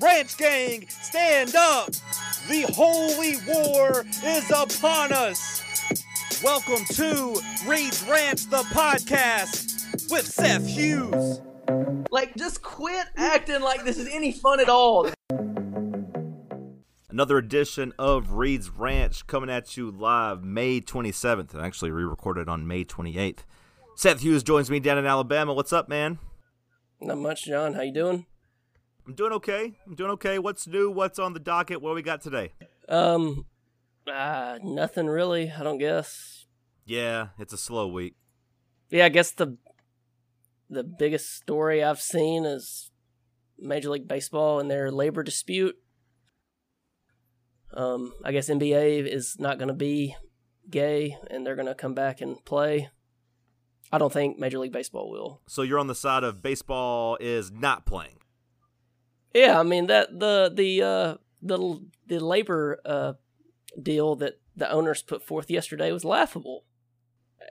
Ranch Gang, stand up. The holy war is upon us. Welcome to Reed's Ranch, the podcast with Seth Hughes. Like, just quit acting like this is any fun at all. Another edition of Reed's Ranch coming at you live May 27th, and actually re recorded on May 28th. Seth Hughes joins me down in Alabama. What's up, man? Not much, John. How you doing? I'm doing okay. I'm doing okay. What's new? What's on the docket? What we got today? Um, uh, nothing really. I don't guess. Yeah, it's a slow week. Yeah, I guess the the biggest story I've seen is Major League Baseball and their labor dispute. Um, I guess NBA is not going to be gay, and they're going to come back and play. I don't think Major League Baseball will. So you're on the side of baseball is not playing. Yeah, I mean that the the uh, the the labor uh, deal that the owners put forth yesterday was laughable.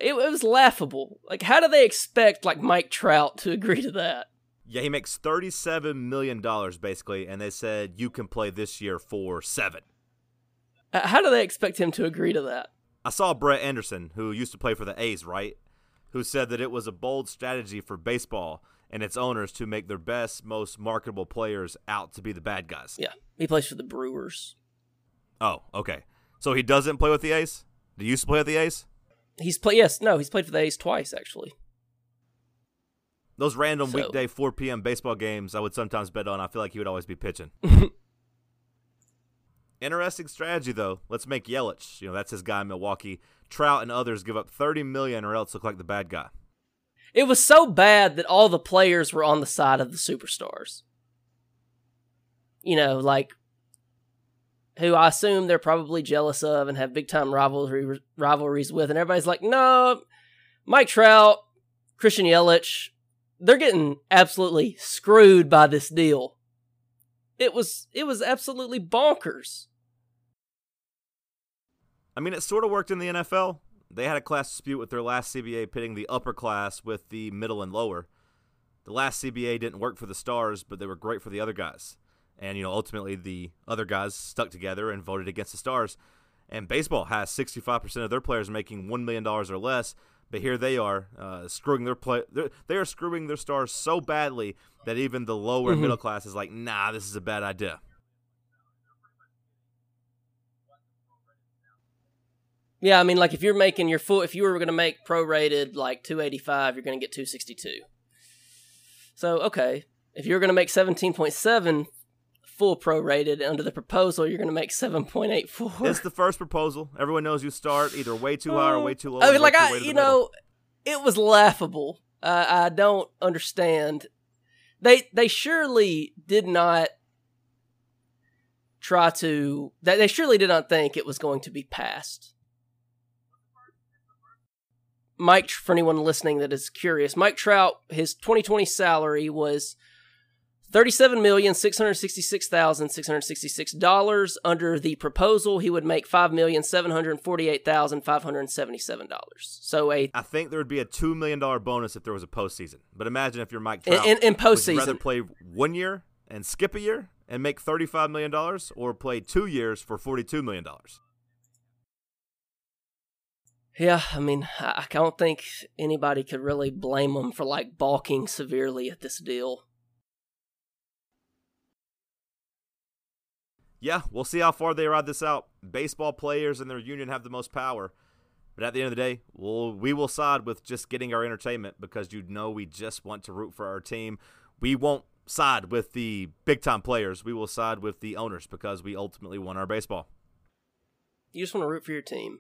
It, it was laughable. Like, how do they expect like Mike Trout to agree to that? Yeah, he makes $37 million basically, and they said you can play this year for seven. Uh, How do they expect him to agree to that? I saw Brett Anderson, who used to play for the A's, right? Who said that it was a bold strategy for baseball and its owners to make their best, most marketable players out to be the bad guys. Yeah, he plays for the Brewers. Oh, okay. So he doesn't play with the A's? Did he used to play with the A's? He's played. yes, no, he's played for the A's twice actually. Those random So- weekday 4 p.m. baseball games I would sometimes bet on. I feel like he would always be pitching. Interesting strategy, though. Let's make Yelich. You know, that's his guy in Milwaukee. Trout and others give up 30 million or else look like the bad guy. It was so bad that all the players were on the side of the superstars. You know, like who I assume they're probably jealous of and have big time rivalry rivalries with, and everybody's like, no, Mike Trout, Christian Yelich, they're getting absolutely screwed by this deal. It was it was absolutely bonkers. I mean, it sort of worked in the NFL. They had a class dispute with their last CBA pitting the upper class with the middle and lower. The last CBA didn't work for the Stars, but they were great for the other guys. And, you know, ultimately the other guys stuck together and voted against the Stars. And baseball has 65% of their players making $1 million or less. But here they are, uh, screwing their play. they're- They are screwing their stars so badly that even the lower Mhm. middle class is like, nah, this is a bad idea. Yeah, I mean, like if you're making your full, if you were going to make prorated like 285, you're going to get 262. So okay, if you're going to make 17.7 full prorated under the proposal, you're going to make 7.84. It's the first proposal. Everyone knows you start either way too high or way too low. I mean, like I, way to the you middle. know, it was laughable. Uh, I don't understand. They they surely did not try to. They, they surely did not think it was going to be passed. Mike, for anyone listening that is curious, Mike Trout, his 2020 salary was thirty-seven million six hundred sixty-six thousand six hundred sixty-six dollars. Under the proposal, he would make five million seven hundred forty-eight thousand five hundred seventy-seven dollars. So a I think there would be a two million dollar bonus if there was a postseason. But imagine if you're Mike In- Trout. in- in Would you postseason. rather play one year and skip a year and make thirty five million dollars, or play two years for forty two million dollars? Yeah, I mean, I, I don't think anybody could really blame them for like balking severely at this deal. Yeah, we'll see how far they ride this out. Baseball players and their union have the most power. But at the end of the day, we'll, we will side with just getting our entertainment because you know we just want to root for our team. We won't side with the big time players. We will side with the owners because we ultimately want our baseball. You just want to root for your team.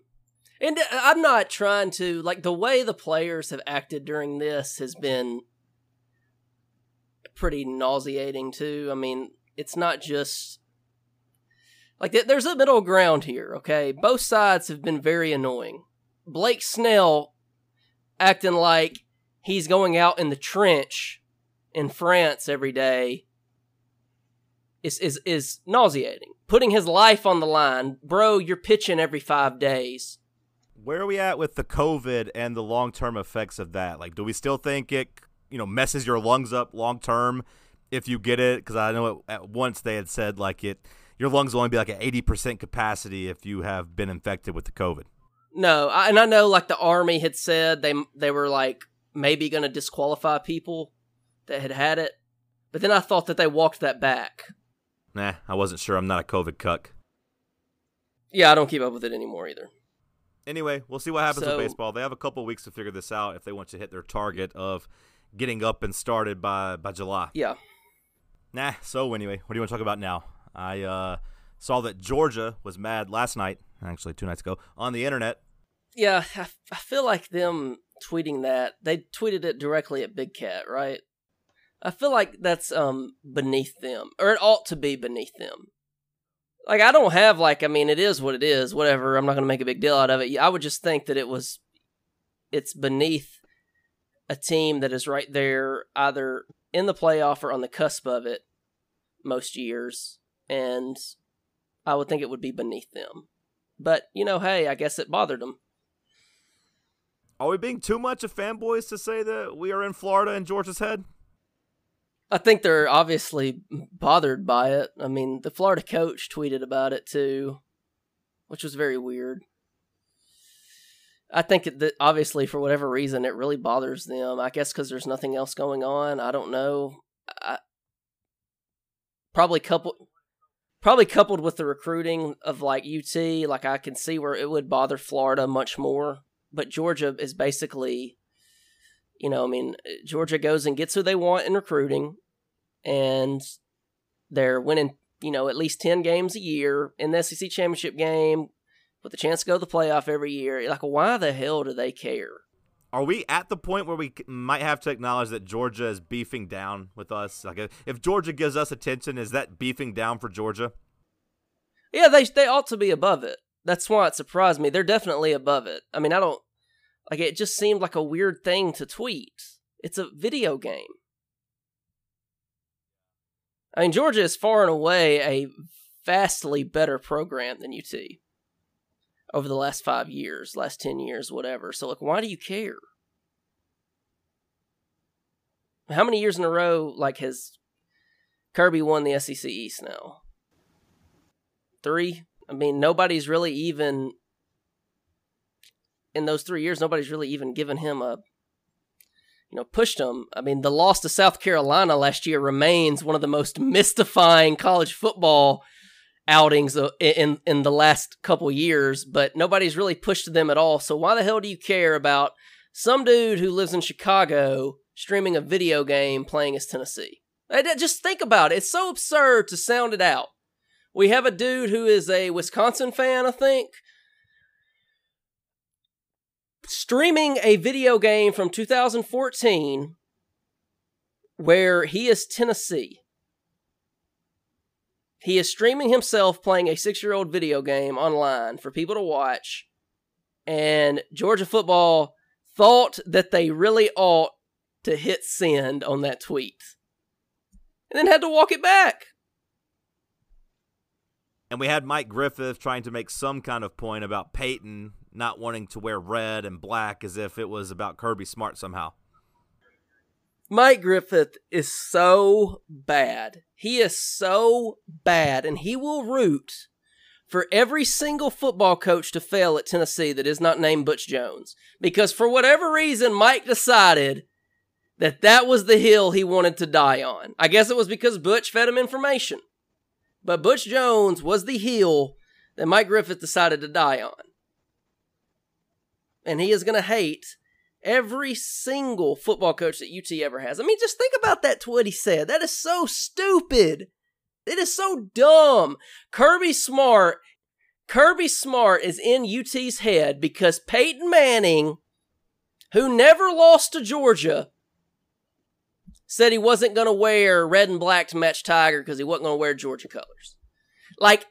And I'm not trying to like the way the players have acted during this has been pretty nauseating too. I mean, it's not just like there's a middle ground here, okay? Both sides have been very annoying. Blake Snell acting like he's going out in the trench in France every day is is is nauseating. Putting his life on the line, bro. You're pitching every five days. Where are we at with the COVID and the long term effects of that? Like, do we still think it, you know, messes your lungs up long term if you get it? Because I know it, at once they had said like it, your lungs will only be like at eighty percent capacity if you have been infected with the COVID. No, I, and I know like the army had said they they were like maybe going to disqualify people that had had it, but then I thought that they walked that back. Nah, I wasn't sure. I'm not a COVID cuck. Yeah, I don't keep up with it anymore either. Anyway, we'll see what happens So- with baseball. They have a couple weeks to figure this out if they want to hit their target of getting up and started by by July. Yeah. Nah. So anyway, what do you want to talk about now? I uh, saw that Georgia was mad last night, actually two nights ago, on the internet. Yeah, I, I feel like them tweeting that they tweeted it directly at Big Cat, right? I feel like that's um beneath them, or it ought to be beneath them. Like I don't have like I mean it is what it is, whatever. I'm not gonna make a big deal out of it. I would just think that it was, it's beneath a team that is right there, either in the playoff or on the cusp of it, most years, and I would think it would be beneath them. But you know, hey, I guess it bothered them. Are we being too much of fanboys to say that we are in Florida and Georgia's head? I think they're obviously bothered by it. I mean, the Florida coach tweeted about it too, which was very weird. I think that obviously, for whatever reason, it really bothers them. I guess because there's nothing else going on. I don't know. I, probably coupled, probably coupled with the recruiting of like UT, like I can see where it would bother Florida much more. But Georgia is basically you know, I mean, Georgia goes and gets who they want in recruiting, and they're winning, you know, at least 10 games a year in the SEC championship game with a chance to go to the playoff every year. Like, why the hell do they care? Are we at the point where we might have to acknowledge that Georgia is beefing down with us? Like, if- if Georgia gives us attention, is that beefing down for Georgia? Yeah, they they ought to be above it. That's why it surprised me. They're definitely above it. I mean, I don't like it. Just seemed like a weird thing to tweet. It's a video game. I mean, Georgia is far and away a vastly better program than UT over the last five years, last ten years, whatever. So, like, why do you care? How many years in a row, like, has Kirby won the SEC East now? Three. I mean, nobody's really even in those three years. Nobody's really even given him a, you know, pushed them. I mean, the loss to South Carolina last year remains one of the most mystifying college football outings uh, in in the last couple years. But nobody's really pushed them at all. So why the hell do you care about some dude who lives in Chicago streaming a video game playing as Tennessee? Just think about it. It's so absurd to sound it out. We have a dude who is a Wisconsin fan, I think, streaming a video game from 2014 where he is Tennessee. He is streaming himself playing a six year old video game online for people to watch. And Georgia football thought that they really ought to hit send on that tweet. And then had to walk it back. And we had Mike Griffith trying to make some kind of point about Peyton not wanting to wear red and black as if it was about Kirby Smart somehow. Mike Griffith is so bad. He is so bad, and he will root for every single football coach to fail at Tennessee that is not named Butch Jones. Because for whatever reason, Mike decided that that was the hill he wanted to die on. I guess it was because Butch fed him information. But Butch Jones was the hill that Mike Griffith decided to die on. And he is going to hate every single football coach that UT ever has. I mean, just think about that to what he said. That is so stupid. It is so dumb. Kirby Smart, Kirby Smart is in UT's head because Peyton Manning, who never lost to Georgia, said he wasn't going to wear red and black to match Tiger because he wasn't going to wear Georgia colors. Like,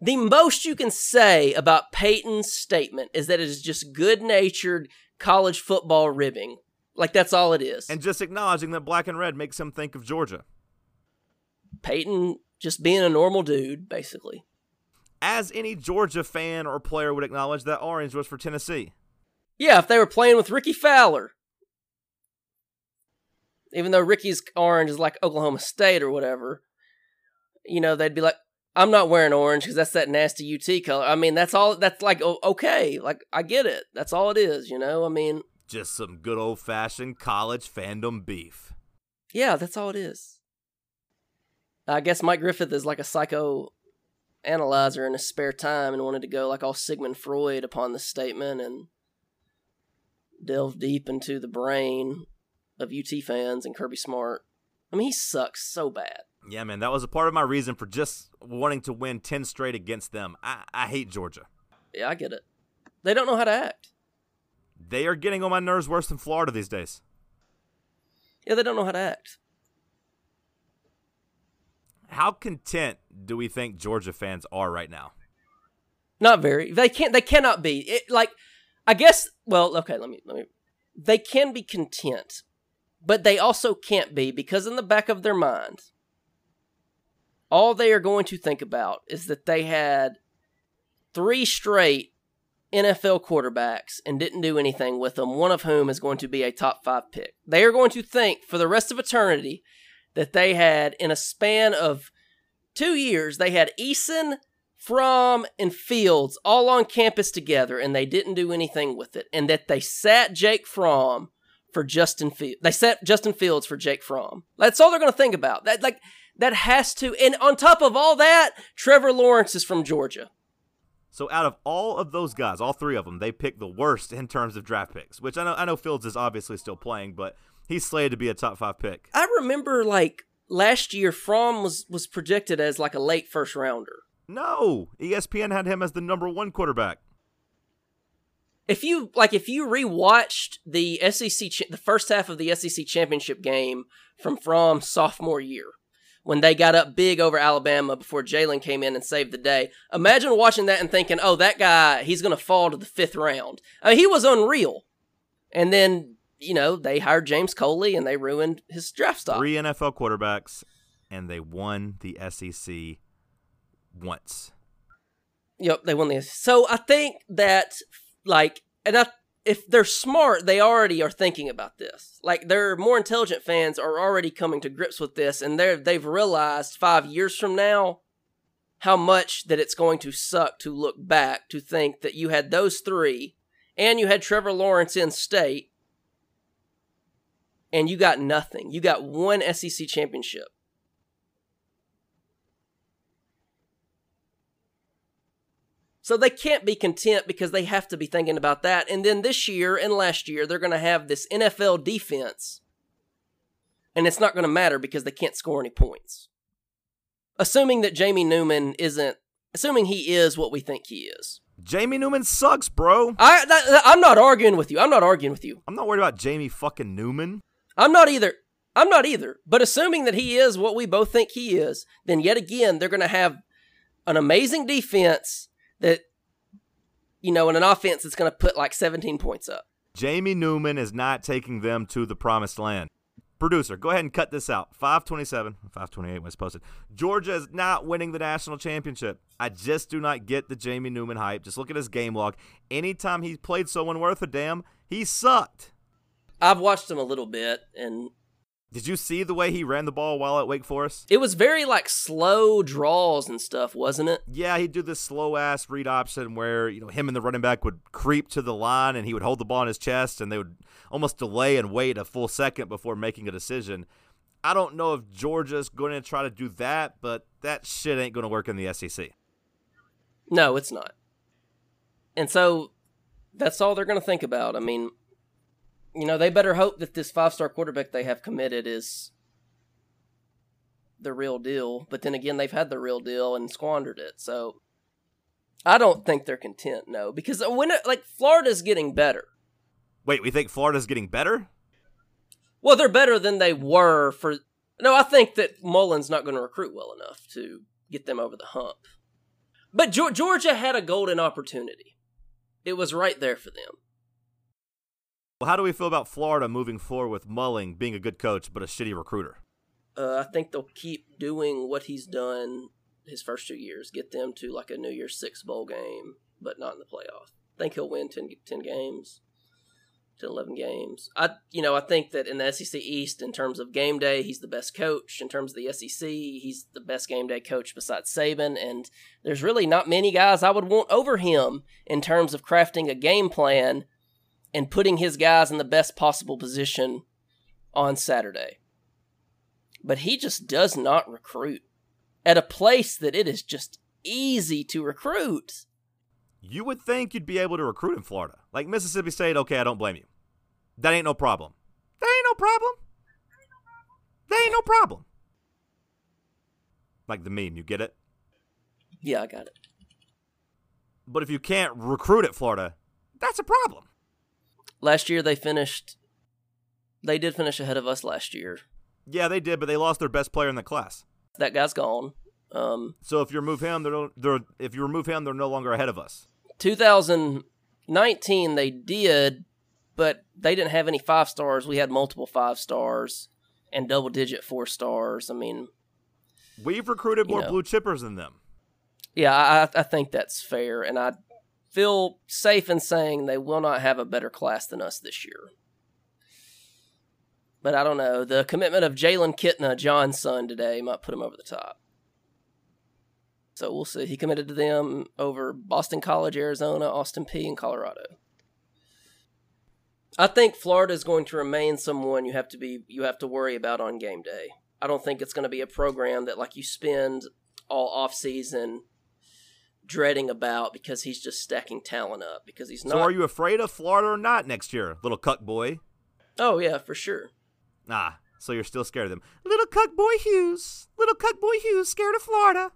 the most you can say about Peyton's statement is that it is just good natured college football ribbing. Like, that's all it is. And just acknowledging that black and red makes him think of Georgia. Peyton just being a normal dude, basically. As any Georgia fan or player would acknowledge, that orange was for Tennessee. Yeah, if they were playing with Rickie Fowler. Even though Rickie's orange is like Oklahoma State or whatever, you know, they'd be like, I'm not wearing orange because that's that nasty UT color. I mean, that's all, that's like, okay, like, I get it. That's all it is, you know? I mean, just some good old fashioned college fandom beef. Yeah, that's all it is. I guess Mike Griffith is like a psycho analyzer in his spare time and wanted to go like all Sigmund Freud upon this statement and delve deep into the brain of UT fans and Kirby Smart. I mean, he sucks so bad. Yeah, man, that was a part of my reason for just wanting to win 10 straight against them. I, I hate Georgia. Yeah, I get it. They don't know how to act. They are getting on my nerves worse than Florida these days. Yeah, they don't know how to act. How content do we think Georgia fans are right now? Not very. They can't. They cannot be. It, like, I guess. Well, okay. Let me. Let me. They can be content, but they also can't be because in the back of their mind, all they are going to think about is that they had three straight NFL quarterbacks and didn't do anything with them, one of whom is going to be a top five pick. They are going to think for the rest of eternity that they had, in a span of two years, they had Eason, Fromm, and Fields all on campus together and they didn't do anything with it. And that they sat Jake Fromm for Justin Fields. They set Justin Fields for Jake Fromm. That's all they're going to think about. That, like, that has to, and on top of all that, Trevor Lawrence is from Georgia. So out of all of those guys, all three of them, they picked the worst in terms of draft picks. Which I know, I know Fields is obviously still playing, but he's slated to be a top five pick. I remember like last year, Fromm was was projected as like a late first rounder. No, ESPN had him as the number one quarterback. If you like, if you rewatched the SEC, the first half of the SEC championship game from from sophomore year, when they got up big over Alabama before Jalen came in and saved the day. Imagine watching that and thinking, "Oh, that guy, he's going to fall to the fifth round." I mean, he was unreal. And then you know they hired James Coley and they ruined his draft stock. Three NFL quarterbacks, and they won the SEC once. Yep, they won the SEC. So I think that like, and I if they're smart, they already are thinking about this. Like their more intelligent fans are already coming to grips with this, and they're they've realized five years from now how much that it's going to suck to look back to think that you had those three, and you had Trevor Lawrence in state, and you got nothing. You got one SEC championship. So they can't be content because they have to be thinking about that. And then this year and last year, they're going to have this NFL defense. And it's not going to matter because they can't score any points. Assuming that Jamie Newman isn't, assuming he is what we think he is. Jamie Newman sucks, bro. I, that, I'm not arguing with you. I'm not arguing with you. I'm not worried about Jamie fucking Newman. I'm not either. I'm not either. But assuming that he is what we both think he is, then yet again, they're going to have an amazing defense that, you know, in an offense that's going to put like 17 points up. Jamie Newman is not taking them to the promised land. Producer, go ahead and cut this out. 527, 528 was posted. Georgia is not winning the national championship. I just do not get the Jamie Newman hype. Just look at his game log. Anytime he played someone worth a damn, he sucked. I've watched him a little bit, and did you see the way he ran the ball while at Wake Forest? It was very like slow draws and stuff, wasn't it? Yeah, he'd do this slow ass read option where, you know, him and the running back would creep to the line and he would hold the ball in his chest and they would almost delay and wait a full second before making a decision. I don't know if Georgia's going to try to do that, but that shit ain't going to work in the SEC. No, it's not. And so that's all they're going to think about. I mean, you know, they better hope that this five star quarterback they have committed is the real deal. But then again, they've had the real deal and squandered it. So I don't think they're content, no, because when it, like Florida's getting better. Wait, we think Florida's getting better? Well, they're better than they were for. No, I think that Mullen's not going to recruit well enough to get them over the hump. But Georgia had a golden opportunity. It was right there for them. Well, how do we feel about Florida moving forward with Mullen being a good coach but a shitty recruiter? Uh, I think they'll keep doing what he's done his first two years, get them to like a New Year's Six bowl game, but not in the playoff. I think he'll win 10, 10 games. 10, 11 games. I, you know, I think that in the SEC East, in terms of game day, he's the best coach. In terms of the SEC, he's the best game day coach besides Saban. And there's really not many guys I would want over him in terms of crafting a game plan and putting his guys in the best possible position on Saturday. But he just does not recruit at a place that it is just easy to recruit. You would think you'd be able to recruit in Florida. Like Mississippi State, okay, I don't blame you. That ain't no problem. That ain't no problem. That ain't no problem. Like the meme, you get it? Yeah, I got it. But if you can't recruit at Florida, that's a problem. Last year they finished they did finish ahead of us last year. Yeah, they did, but they lost their best player in the class. That guy's gone. Um, so if you remove him, they're, no, they're if you remove him, they're no longer ahead of us. 2019 they did, but they didn't have any five stars. We had multiple five stars and double digit four stars. I mean, we've recruited more know, blue chippers than them. Yeah, I, I think that's fair, and I feel safe in saying they will not have a better class than us this year. But I don't know. The commitment of Jalen Kitna, John's son, today might put him over the top. So we'll see. He committed to them over Boston College, Arizona, Austin Peay, and Colorado. I think Florida is going to remain someone you have to be you have to worry about on game day. I don't think it's going to be a program that like you spend all off season dreading about because he's just stacking talent up because he's not. So are you afraid of Florida or not next year, little cuck boy? Oh yeah, for sure. Ah, so you're still scared of them, little cuck boy Hughes, little cuck boy Hughes, scared of Florida.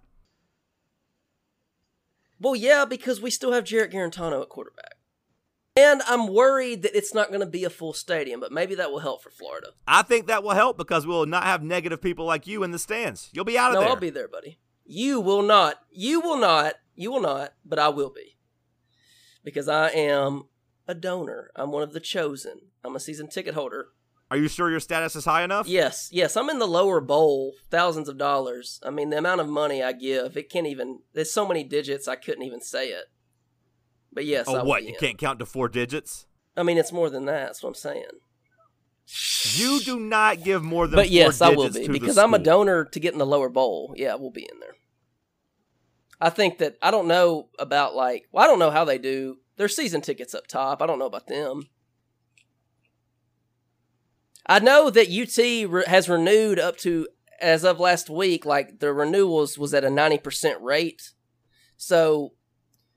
Well, yeah, because we still have Jarrett Guarantano at quarterback. And I'm worried that it's not going to be a full stadium, but maybe that will help for Florida. I think that will help because we'll not have negative people like you in the stands. You'll be out of no, there. No, I'll be there, buddy. You will not. You will not. You will not, but I will be. Because I am a donor. I'm one of the chosen. I'm a season ticket holder. Are you sure your status is high enough? Yes, yes. I'm in the lower bowl, thousands of dollars. I mean, the amount of money I give, it can't even. There's so many digits, I couldn't even say it. But yes. Oh, what? You can't count to four digits? I mean, it's more than that. That's what I'm saying. You do not give more than. But yes, I will be because I'm a donor to get in the lower bowl. Yeah, we'll be in there. I think that I don't know about like. Well, I don't know how they do. their season tickets up top. I don't know about them. I know that UT re- has renewed up to as of last week. Like the renewals was at a ninety percent rate, so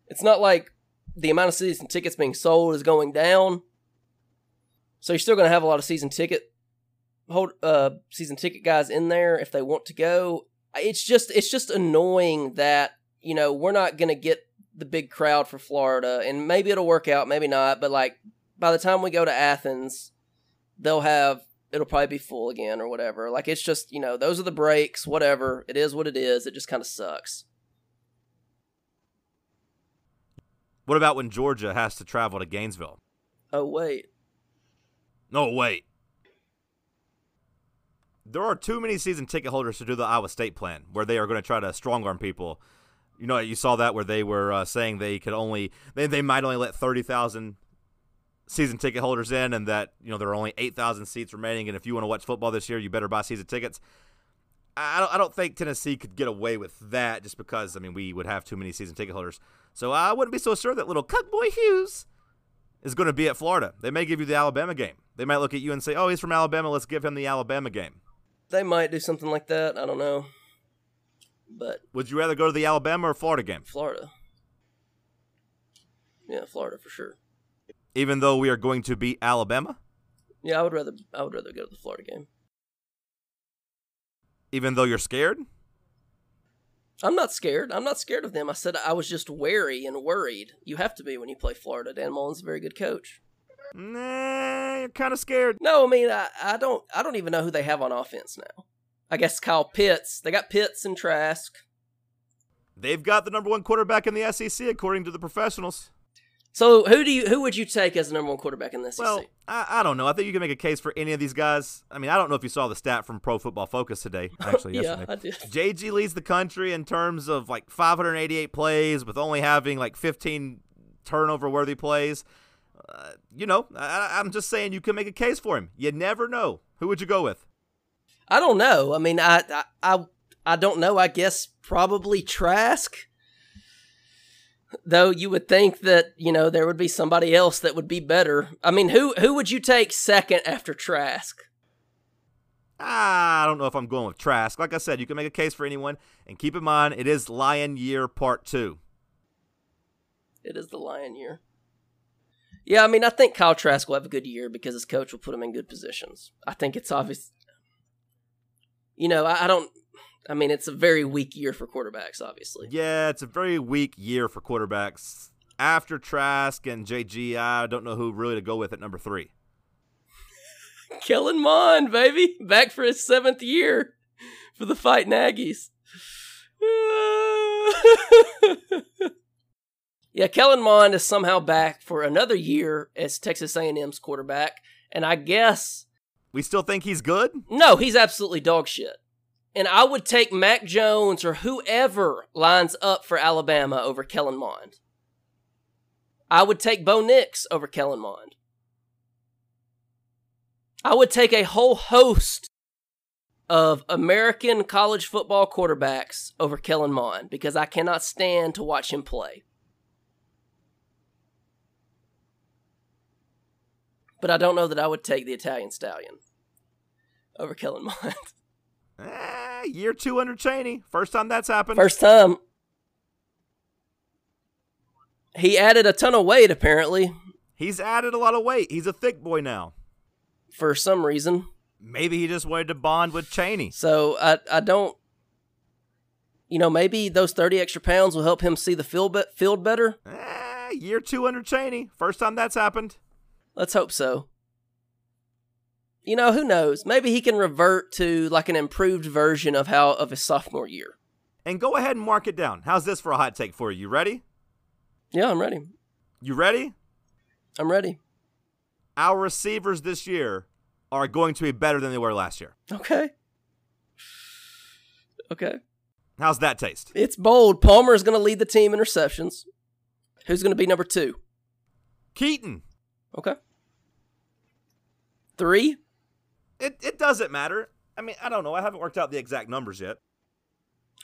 it's not like the amount of season tickets being sold is going down. So you're still going to have a lot of season ticket hold uh season ticket guys in there if they want to go. It's just it's just annoying that you know we're not going to get the big crowd for Florida, and maybe it'll work out, maybe not. But like by the time we go to Athens they'll have it'll probably be full again or whatever. Like it's just, you know, those are the breaks, whatever. It is what it is. It just kind of sucks. What about when Georgia has to travel to Gainesville? Oh, wait. No, wait. There are too many season ticket holders to do the Iowa State plan, where they are going to try to strong arm people. You know, you saw that where they were uh, saying they could only they, they might only let thirty thousand season ticket holders in and that you know there are only 8,000 seats remaining and if you want to watch football this year you better buy season tickets. I don't, I don't think Tennessee could get away with that just because I mean we would have too many season ticket holders. So I wouldn't be so sure that little Cuckboy Hughes is going to be at Florida. They may give you the Alabama game. They might look at you and say, "Oh, he's from Alabama. Let's give him the Alabama game." They might do something like that. I don't know. But would you rather go to the Alabama or Florida game? Florida. Yeah, Florida for sure even though we are going to beat Alabama? Yeah, I would rather I would rather go to the Florida game. Even though you're scared? I'm not scared. I'm not scared of them. I said I was just wary and worried. You have to be when you play Florida. Dan Mullen's a very good coach. Nah, you're kind of scared. No, I mean I, I don't I don't even know who they have on offense now. I guess Kyle Pitts. They got Pitts and Trask. They've got the number one quarterback in the SEC according to the professionals. So who do you who would you take as the number one quarterback in the SEC? Well, I, I don't know. I think you can make a case for any of these guys. I mean, I don't know if you saw the stat from Pro Football Focus today. Actually, yeah, yesterday. I did. JG leads the country in terms of like 588 plays, with only having like 15 turnover worthy plays. Uh, you know, I, I'm just saying you can make a case for him. You never know. Who would you go with? I don't know. I mean, I I I, I don't know. I guess probably Trask. Though you would think that you know there would be somebody else that would be better. I mean, who who would you take second after Trask? Ah, I don't know if I'm going with Trask. Like I said, you can make a case for anyone, and keep in mind it is Lion Year Part Two. It is the Lion year. Yeah, I mean, I think Kyle Trask will have a good year because his coach will put him in good positions. I think it's obvious. You know, I, I don't. I mean, it's a very weak year for quarterbacks, obviously. Yeah, it's a very weak year for quarterbacks. After Trask and JG, I don't know who really to go with at number three. Kellen Mond, baby, back for his seventh year for the Fighting Aggies. yeah, Kellen Mond is somehow back for another year as Texas A&M's quarterback, and I guess We still think he's good? no, he's absolutely dog shit. And I would take Mac Jones or whoever lines up for Alabama over Kellen Mond. I would take Bo Nix over Kellen Mond. I would take a whole host of American college football quarterbacks over Kellen Mond because I cannot stand to watch him play. But I don't know that I would take the Italian Stallion over Kellen Mond. Eh, year two under Chaney. First time that's happened. First time. He added a ton of weight, apparently, He's added a lot of weight. He's a thick boy now. for some reason. Maybe he just wanted to bond with Chaney. So I, I don't. You know, maybe those 30 extra pounds will help him see the field, be- field better. Eh, year two under Chaney. First time that's happened. Let's hope so. You know, who knows? Maybe he can revert to like an improved version of how of his sophomore year. And go ahead and mark it down. How's this for a hot take for you? You ready? Yeah, I'm ready. You ready? I'm ready. Our receivers this year are going to be better than they were last year. Okay. Okay. How's that taste? It's bold. Palmer is going to lead the team in receptions. Who's going to be number two? Keyton. Okay. Three? It it doesn't matter. I mean, I don't know. I haven't worked out the exact numbers yet.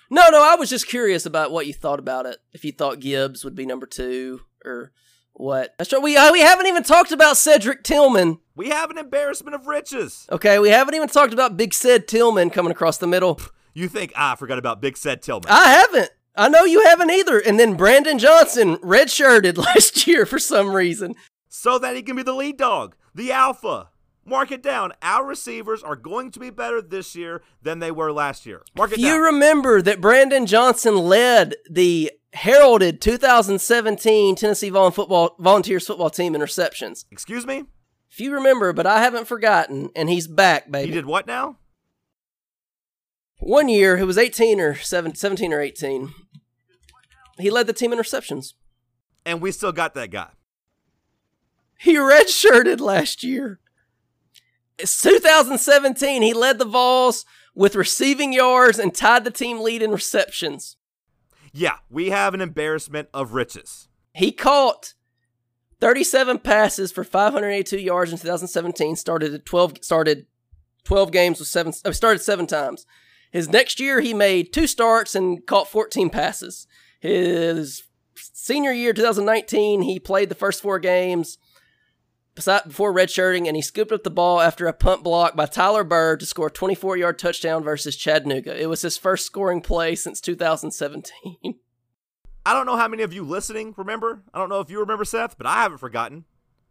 No, no, I was just curious about what you thought about it. If you thought Gibbs would be number two or what. That's right. We, uh, we haven't even talked about Cedric Tillman. We have an embarrassment of riches. Okay, we haven't even talked about Big Ced Tillman coming across the middle. You think ah, I forgot about Big Ced Tillman? I haven't. I know you haven't either. And then Brandon Johnson redshirted last year for some reason. So that he can be the lead dog, the alpha. Mark it down. Our receivers are going to be better this year than they were last year. Mark it If you down. remember that Brandon Johnson led the heralded 2017 Tennessee football, Volunteers football team in receptions. Excuse me? If you remember, but I haven't forgotten, and he's back, baby. He did what now? One year, it was 18 or 17 or 18. He led the team in receptions. And we still got that guy. He redshirted last year. It's 2017. He led the Vols with receiving yards and tied the team lead in receptions. Yeah, we have an embarrassment of riches. He caught 37 passes for 582 yards in 2017. Started at 12. Started 12 games with seven. Uh, started seven times. His next year, he made two starts and caught 14 passes. His senior year, 2019, he played the first four games before redshirting, and he scooped up the ball after a punt block by Tyler Byrd to score a 24 yard touchdown versus Chattanooga. It was his first scoring play since 2017. I don't know how many of you listening remember. I don't know if you remember, Seth, but I haven't forgotten.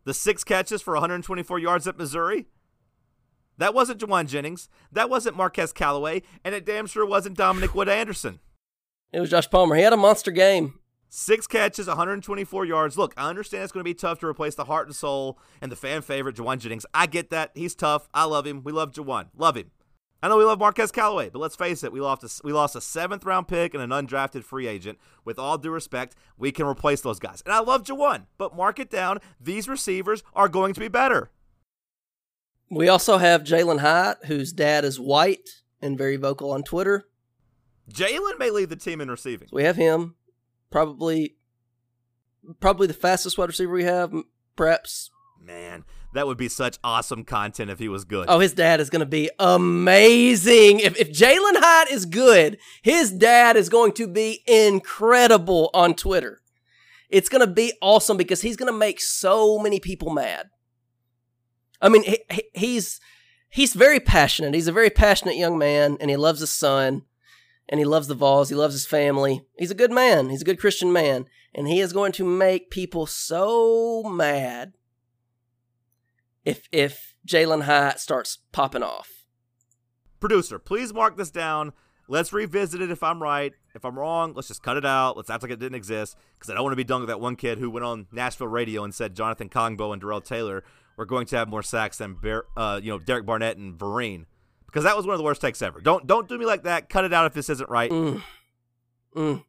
The six catches for 124 yards at Missouri. That wasn't Jauan Jennings. That wasn't Marquez Callaway, and it damn sure wasn't Dominick Wood-Anderson. It was Josh Palmer. He had a monster game. Six catches, 124 yards. Look, I understand it's going to be tough to replace the heart and soul and the fan favorite, Jauan Jennings. I get that. He's tough. I love him. We love Jauan. Love him. I know we love Marquez Callaway, but let's face it, we lost a, we lost a seventh round pick and an undrafted free agent. With all due respect, we can replace those guys. And I love Jauan, but mark it down. These receivers are going to be better. We also have Jalin Hyatt, whose dad is white and very vocal on Twitter. Jalin may lead the team in receiving. So we have him, probably, probably the fastest wide receiver we have. Perhaps. Man, that would be such awesome content if he was good. Oh, his dad is going to be amazing. If if Jalin Hyatt is good, his dad is going to be incredible on Twitter. It's going to be awesome because he's going to make so many people mad. I mean, he, he's he's very passionate. He's a very passionate young man, and he loves his son and he loves the Vols. He loves his family. He's a good man. He's a good Christian man. And he is going to make people so mad if if Jalin Hyatt starts popping off. Producer, please mark this down. Let's revisit it if I'm right. If I'm wrong, let's just cut it out. Let's act like it didn't exist because I don't want to be done with that one kid who went on Nashville radio and said Jonathan Kongbo and Darrell Taylor were going to have more sacks than Bear, uh, you know Derek Barnett and Vereen because that was one of the worst takes ever. Don't don't do me like that. Cut it out if this isn't right. Mm. Mm.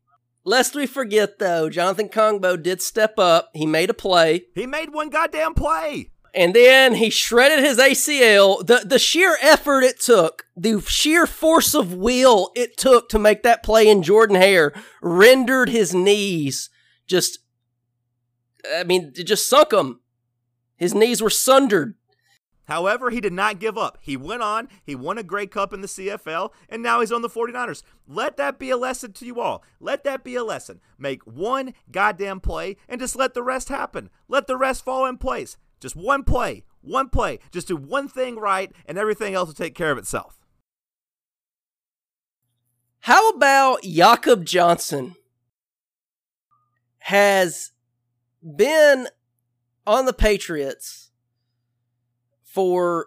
Lest we forget, though, Jonathan Kongbo did step up. He made a play. He made one goddamn play. And then he shredded his ACL. The the sheer effort it took, the sheer force of will it took to make that play in Jordan Hare rendered his knees just I mean, it just sunk him. His knees were sundered. However, he did not give up. He went on, he won a Grey Cup in the CFL, and now he's on the 49ers. Let that be a lesson to you all. Let that be a lesson. Make one goddamn play and just let the rest happen. Let the rest fall in place. Just one play, one play. Just do one thing right, and everything else will take care of itself. How about Jakob Johnson has been on the Patriots for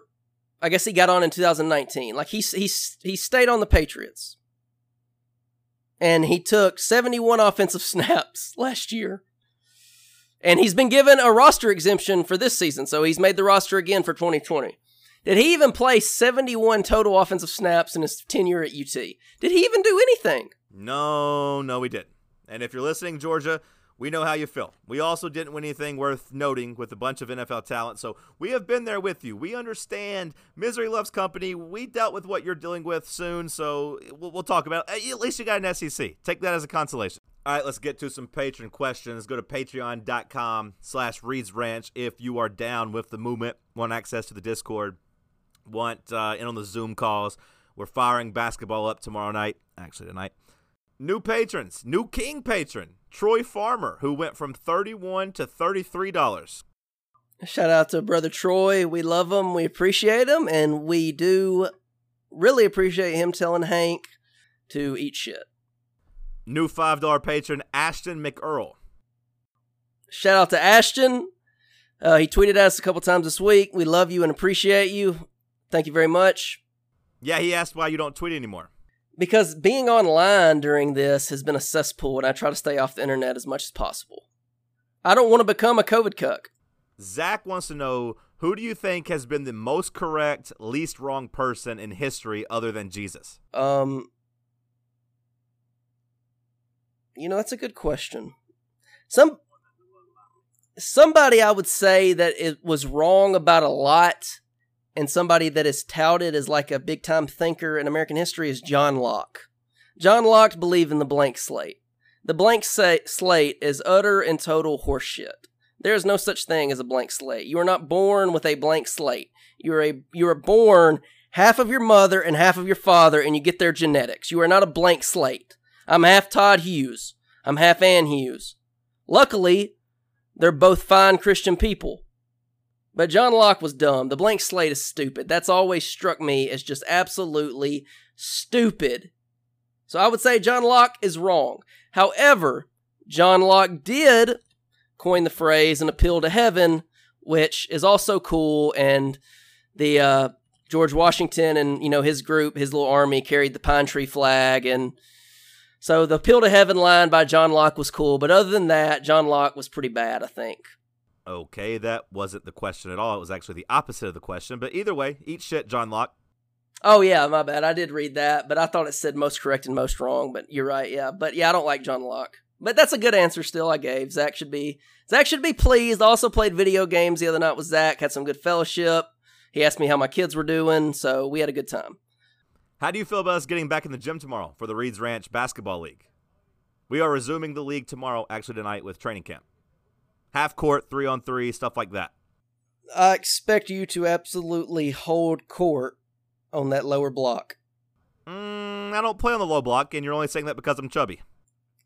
I guess he got on in 2019. Like he he he stayed on the Patriots. And he took 71 offensive snaps last year. And he's been given a roster exemption for this season, so he's made the roster again for 2020. Did he even play 71 total offensive snaps in his tenure at UT? Did he even do anything? No, no, he didn't. And if you're listening, Georgia, we know how you feel. We also didn't win anything worth noting with a bunch of NFL talent, so we have been there with you. We understand misery loves company. We dealt with what you're dealing with soon, so we'll, we'll talk about it. At least you got an SEC. Take that as a consolation. All right, let's get to some patron questions. Go to patreon.com slash Reed's Ranch if you are down with the movement, want access to the Discord, want uh, in on the Zoom calls. We're firing basketball up tomorrow night, actually tonight. New patrons, new King patron, Troy Farmer, who went from thirty-one to thirty-three dollars. Shout out to brother Troy. We love him. We appreciate him, and we do really appreciate him telling Hank to eat shit. New five dollar patron, Ashton McEarl. Shout out to Ashton. Uh, he tweeted us a couple times this week. We love you and appreciate you. Thank you very much. Yeah, he asked why you don't tweet anymore because being online during this has been a cesspool and I try to stay off the internet as much as possible. I don't want to become a COVID cuck. Zach wants to know who do you think has been the most correct, least wrong person in history other than Jesus? Um, you know, that's a good question. Some somebody I would say that it was wrong about a lot and somebody that is touted as like a big time thinker in American history is John Locke. John Locke believed in the blank slate. The blank sa- slate is utter and total horseshit. There is no such thing as a blank slate. You are not born with a blank slate. You are a you are born half of your mother and half of your father, and you get their genetics. You are not a blank slate. I'm half Todd Hughes. I'm half Ann Hughes. Luckily, they're both fine Christian people. But John Locke was dumb. The blank slate is stupid. That's always struck me as just absolutely stupid. So I would say John Locke is wrong. However, John Locke did coin the phrase an appeal to heaven, which is also cool. And the uh, George Washington and you know his group, his little army carried the pine tree flag, and so the "Appeal to Heaven" line by John Locke was cool. But other than that, John Locke was pretty bad, I think. Okay, that wasn't the question at all. It was actually the opposite of the question. But either way, eat shit, John Locke. Oh yeah, my bad. I did read that, but I thought it said most correct and most wrong. But you're right, yeah. But yeah, I don't like John Locke. But that's a good answer still. I gave Zach should be Zach should be pleased. Also played video games the other night with Zach. Had some good fellowship. He asked me how my kids were doing, so we had a good time. How do you feel about us getting back in the gym tomorrow for the Reeds Ranch Basketball League? We are resuming the league tomorrow, actually tonight with training camp. Half court, three on three, stuff like that. I expect you to absolutely hold court on that lower block. Mm, I don't play on the low block, and you're only saying that because I'm chubby.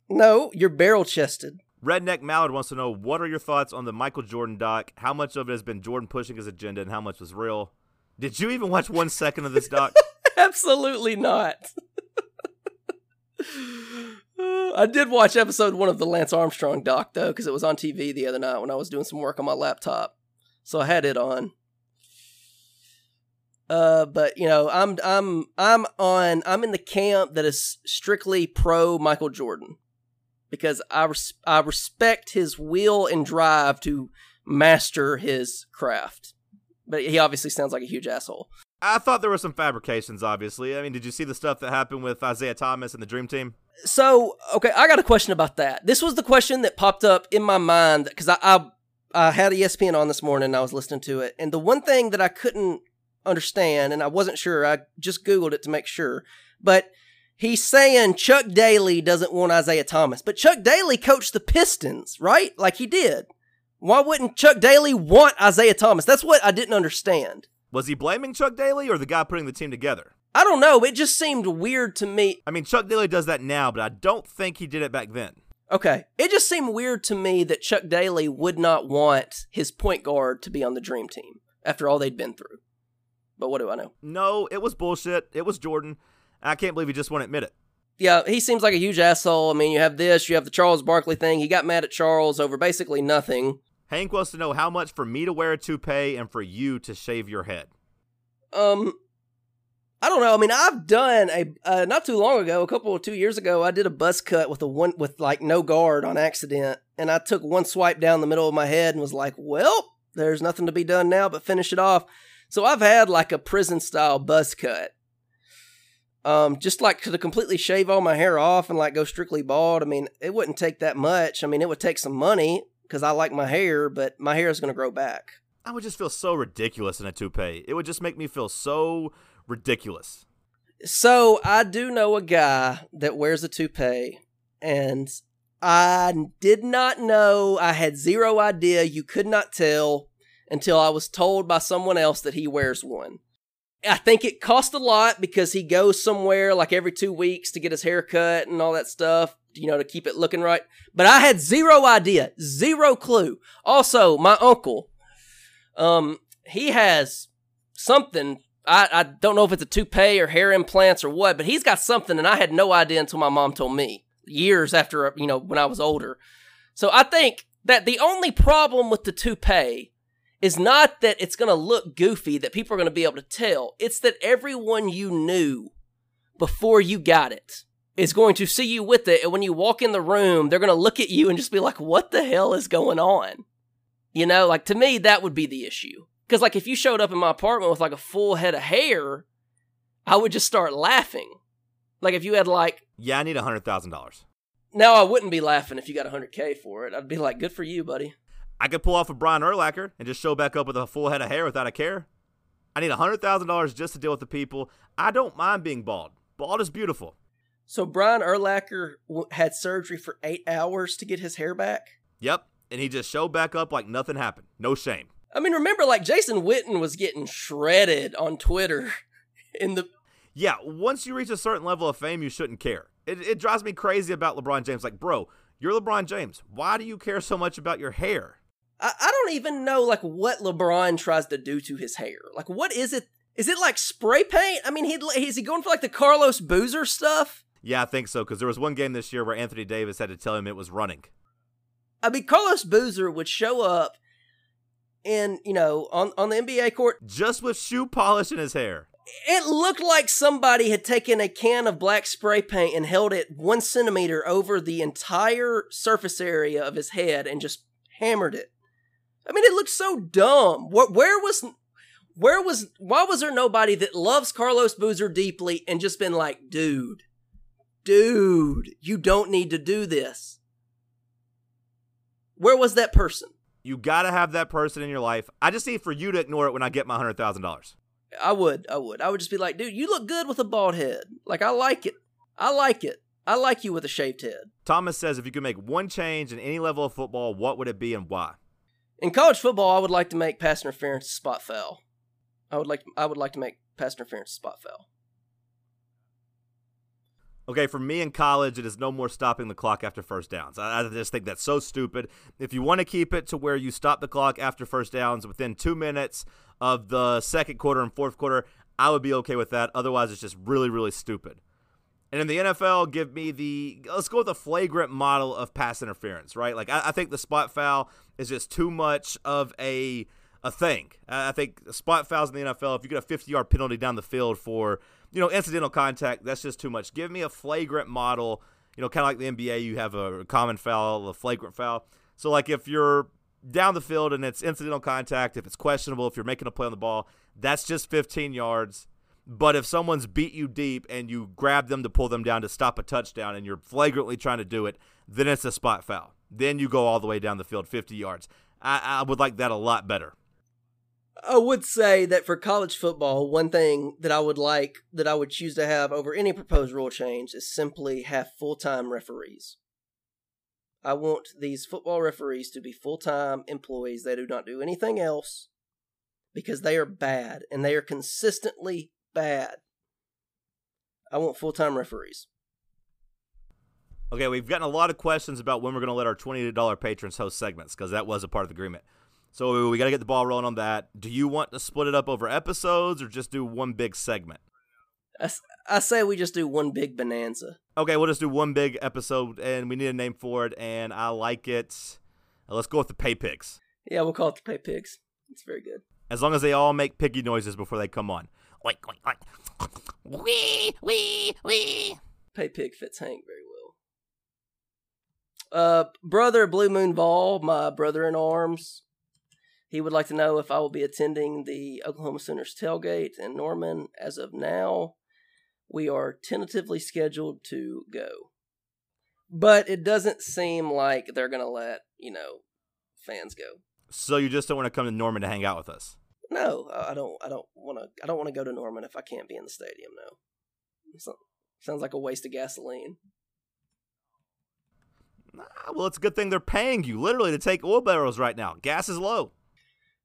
No, you're barrel chested. Redneck Mallard wants to know what are your thoughts on the Michael Jordan doc? How much of it has been Jordan pushing his agenda, and how much was real? Did you even watch one second of this doc? Absolutely not. I did watch episode one of the Lance Armstrong doc though, because it was on TV the other night when I was doing some work on my laptop, so I had it on. Uh, but you know, I'm I'm I'm on I'm in the camp that is strictly pro Michael Jordan because I res- I respect his will and drive to master his craft. But he obviously sounds like a huge asshole. I thought there were some fabrications, obviously. I mean, did you see the stuff that happened with Isiah Thomas and the Dream Team? So, okay, I got a question about that. This was the question that popped up in my mind because I, I I had ESPN on this morning and I was listening to it, and the one thing that I couldn't understand, and I wasn't sure, I just Googled it to make sure, but he's saying Chuck Daly doesn't want Isiah Thomas, but Chuck Daly coached the Pistons, right? Like he did. Why wouldn't Chuck Daly want Isiah Thomas? That's what I didn't understand. Was he blaming Chuck Daly or the guy putting the team together? I don't know. It just seemed weird to me. I mean, Chuck Daly does that now, but I don't think he did it back then. Okay. It just seemed weird to me that Chuck Daly would not want his point guard to be on the dream team after all they'd been through. But what do I know? No, it was bullshit. It was Jordan. I can't believe he just won't admit it. Yeah, he seems like a huge asshole. I mean, you have this, you have the Charles Barkley thing. He got mad at Charles over basically nothing. Hank wants to know how much for me to wear a toupee and for you to shave your head. Um, I don't know. I mean, I've done a uh, not too long ago, a couple of two years ago, I did a buzz cut with a one with like no guard on accident, and I took one swipe down the middle of my head and was like, "Well, there's nothing to be done now but finish it off." So I've had like a prison style buzz cut. Um, just like to completely shave all my hair off and like go strictly bald. I mean, it wouldn't take that much. I mean, it would take some money because I like my hair, but my hair is going to grow back. I would just feel so ridiculous in a toupee. It would just make me feel so ridiculous. So I do know a guy that wears a toupee, and I did not know. I had zero idea. You could not tell until I was told by someone else that he wears one. I think it cost a lot because he goes somewhere like every two weeks to get his hair cut and all that stuff, you know, to keep it looking right. But I had zero idea, zero clue. Also, my uncle, um, he has something. I, I don't know if it's a toupee or hair implants or what, but he's got something, and I had no idea until my mom told me years after, you know, when I was older. So I think that the only problem with the toupee is not that it's going to look goofy, that people are going to be able to tell. It's that everyone you knew before you got it is going to see you with it. And when you walk in the room, they're going to look at you and just be like, what the hell is going on? You know, like to me, that would be the issue. Because, like, if you showed up in my apartment with like a full head of hair, I would just start laughing. Like, if you had like, Yeah, I need a hundred thousand dollars. now I wouldn't be laughing if you got a 100K for it. I'd be like, good for you, buddy. I could pull off a Brian Urlacher and just show back up with a full head of hair without a care. I need a hundred thousand dollars just to deal with the people. I don't mind being bald. Bald is beautiful. So Brian Urlacher w- had surgery for eight hours to get his hair back. Yep, and he just showed back up like nothing happened. No shame. I mean, remember, like Jason Witten was getting shredded on Twitter in the. Yeah, once you reach a certain level of fame, you shouldn't care. It, it drives me crazy about LeBron James. Like, bro, you're LeBron James. Why do you care so much about your hair? I, I don't even know like what LeBron tries to do to his hair. Like, what is it? Is it like spray paint? I mean, he is he going for like the Carlos Boozer stuff? Yeah, I think so, because there was one game this year where Anthony Davis had to tell him it was running. I mean, Carlos Boozer would show up and you know on on the NBA court, Just with shoe polish in his hair. it looked like somebody had taken a can of black spray paint and held it one centimeter over the entire surface area of his head and just hammered it. I mean, it looked so dumb. Where, where was, where was, why was there nobody that loves Carlos Boozer deeply and just been like, dude, dude, you don't need to do this? Where was that person? You got to have that person in your life. I just need for you to ignore it when I get my $100,000. I would, I would, I would just be like, dude, you look good with a bald head. Like, I like it. I like it. I like you with a shaved head. Thomas says if you could make one change in any level of football, what would it be and why? In college football, I would like to make pass interference spot foul. I would like I would like to make pass interference spot foul. Okay, for me in college, it is no more stopping the clock after first downs. I, I just think that's so stupid. If you want to keep it to where you stop the clock after first downs within two minutes of the second quarter and fourth quarter, I would be okay with that. Otherwise, it's just really, really stupid. And in the NFL, give me the let's go with the flagrant model of pass interference, right? Like I, I think the spot foul is just too much of a a thing. I think spot fouls in the NFL, if you get a 50 yard penalty down the field for you know incidental contact, that's just too much. Give me a flagrant model. You know, kind of like the NBA, you have a common foul, a flagrant foul. So like if you're down the field and it's incidental contact, if it's questionable, if you're making a play on the ball, that's just 15 yards. But if someone's beat you deep and you grab them to pull them down to stop a touchdown and you're flagrantly trying to do it, then it's a spot foul. Then you go all the way down the field 50 yards. I, I would like that a lot better. I would say that for college football, one thing that I would like that I would choose to have over any proposed rule change is simply have full time referees. I want these football referees to be full time employees. They do not do anything else because they are bad and they are consistently bad. I want full time referees. Okay, we've gotten a lot of questions about when we're going to let our $20 patrons host segments because that was a part of the agreement. So we got to get the ball rolling on that. Do you want to split it up over episodes or just do one big segment? I say we just do one big bonanza. Okay, we'll just do one big episode and we need a name for it and I like it. Uh, Let's go with the pay picks. Yeah, we'll call it the Pay Pigs. It's very good. As long as they all make piggy noises before they come on. Oink, oink, oink. Wee, wee, wee. Pay Pig fits Hank very well. Uh, brother Blue Moon Ball, my brother in arms, he would like to know if I will be attending the Oklahoma Sooners tailgate in Norman. As of now, we are tentatively scheduled to go, but it doesn't seem like they're gonna let you know fans go. So you just don't want to come to Norman to hang out with us? No, I I don't. I don't want to. I don't want to go to Norman if I can't be in the stadium. No, sounds like a waste of gasoline. Nah, well, it's a good thing they're paying you literally to take oil barrels right now. Gas is low.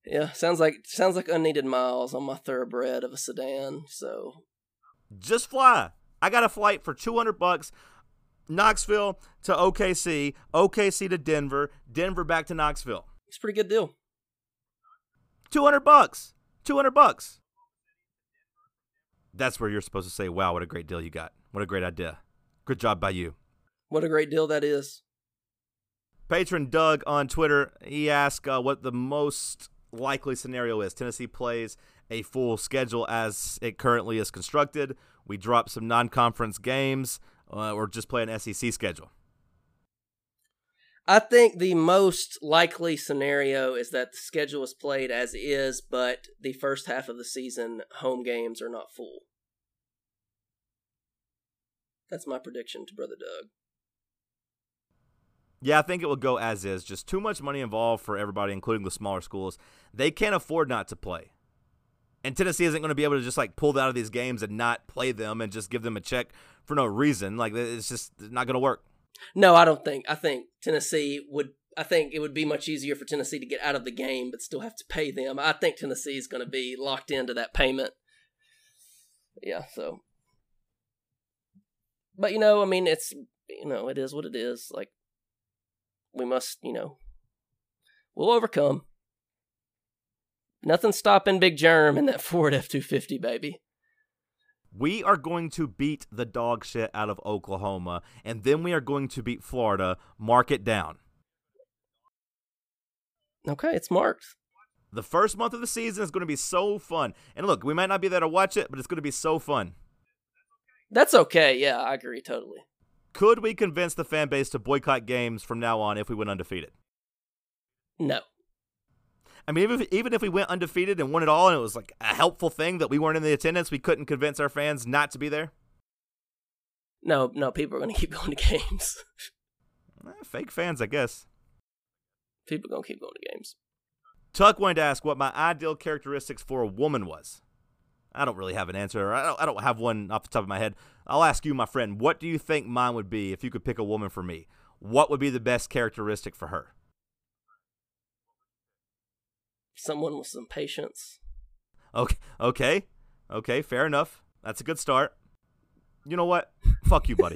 Yeah, sounds like sounds like unneeded miles on my thoroughbred of a sedan. So Just fly. I got a flight for 200 bucks. Knoxville to OKC, OKC to Denver, Denver back to Knoxville. it's a pretty good deal. 200 bucks. 200 bucks. That's where you're supposed to say, "Wow, what a great deal you got. What a great idea. Good job by you." What a great deal that is. Patron Doug on Twitter, he asked uh, what the most likely scenario is. Tennessee plays a full schedule as it currently is constructed. We drop some non-conference games, uh, or just play an SEC schedule. I think the most likely scenario is that the schedule is played as is, but the first half of the season home games are not full. That's my prediction to Brother Doug. Yeah, I think it will go as is. Just too much money involved for everybody, including the smaller schools. They can't afford not to play. And Tennessee isn't going to be able to just like pull out of these games and not play them and just give them a check for no reason. Like it's just not going to work. No, I don't think. I think Tennessee would. I think it would be much easier for Tennessee to get out of the game, but still have to pay them. I think Tennessee is going to be locked into that payment. Yeah. So, but you know, I mean, it's you know, it is what it is. Like we must, you know, we'll overcome. Nothing stopping Big Germ in that Ford F two fifty, baby. We are going to beat the dog shit out of Oklahoma, and then we are going to beat Florida. Mark it down. Okay, it's marked. The first month of the season is going to be so fun. And look, we might not be there to watch it, but it's going to be so fun. That's okay. Yeah, I agree totally. Could we convince the fan base to boycott games from now on if we went undefeated? No. I mean, even if, even if we went undefeated and won it all, and it was like a helpful thing that we weren't in the attendance, we couldn't convince our fans not to be there. No, no, people are going to keep going to games. Eh, fake fans, I guess. people are going to keep going to games. Tuck wanted to ask what my ideal characteristics for a woman was. I don't really have an answer. I don't, I don't have one off the top of my head. I'll ask you, my friend, what do you think mine would be if you could pick a woman for me? What would be the best characteristic for her? Someone with some patience. Okay, okay, okay, fair enough. That's a good start. You know what? Fuck you, buddy.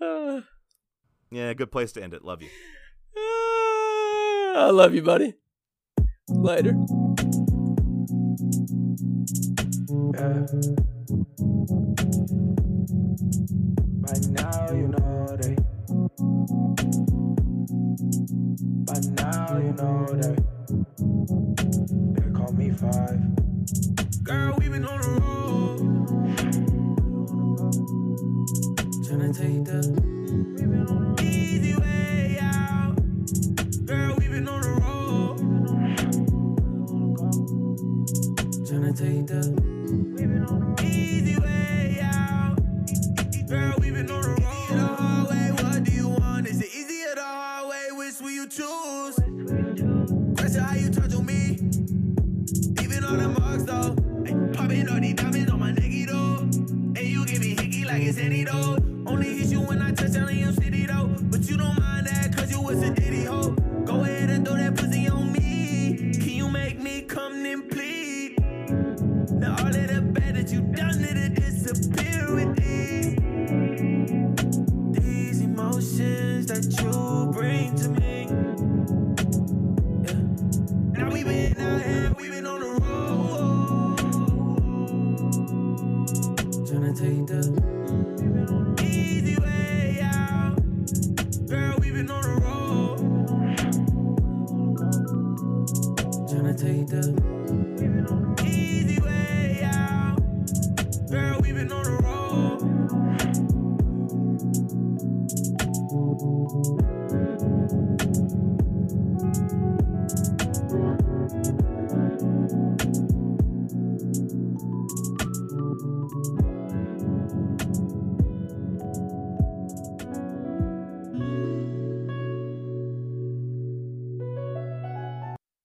Uh, yeah, good place to end it. Love you. I love you, buddy. Later. By now you know they. By now you know they. They call me five. Girl, we been on the road. Take the easy way out. Girl, we been on the road. Take the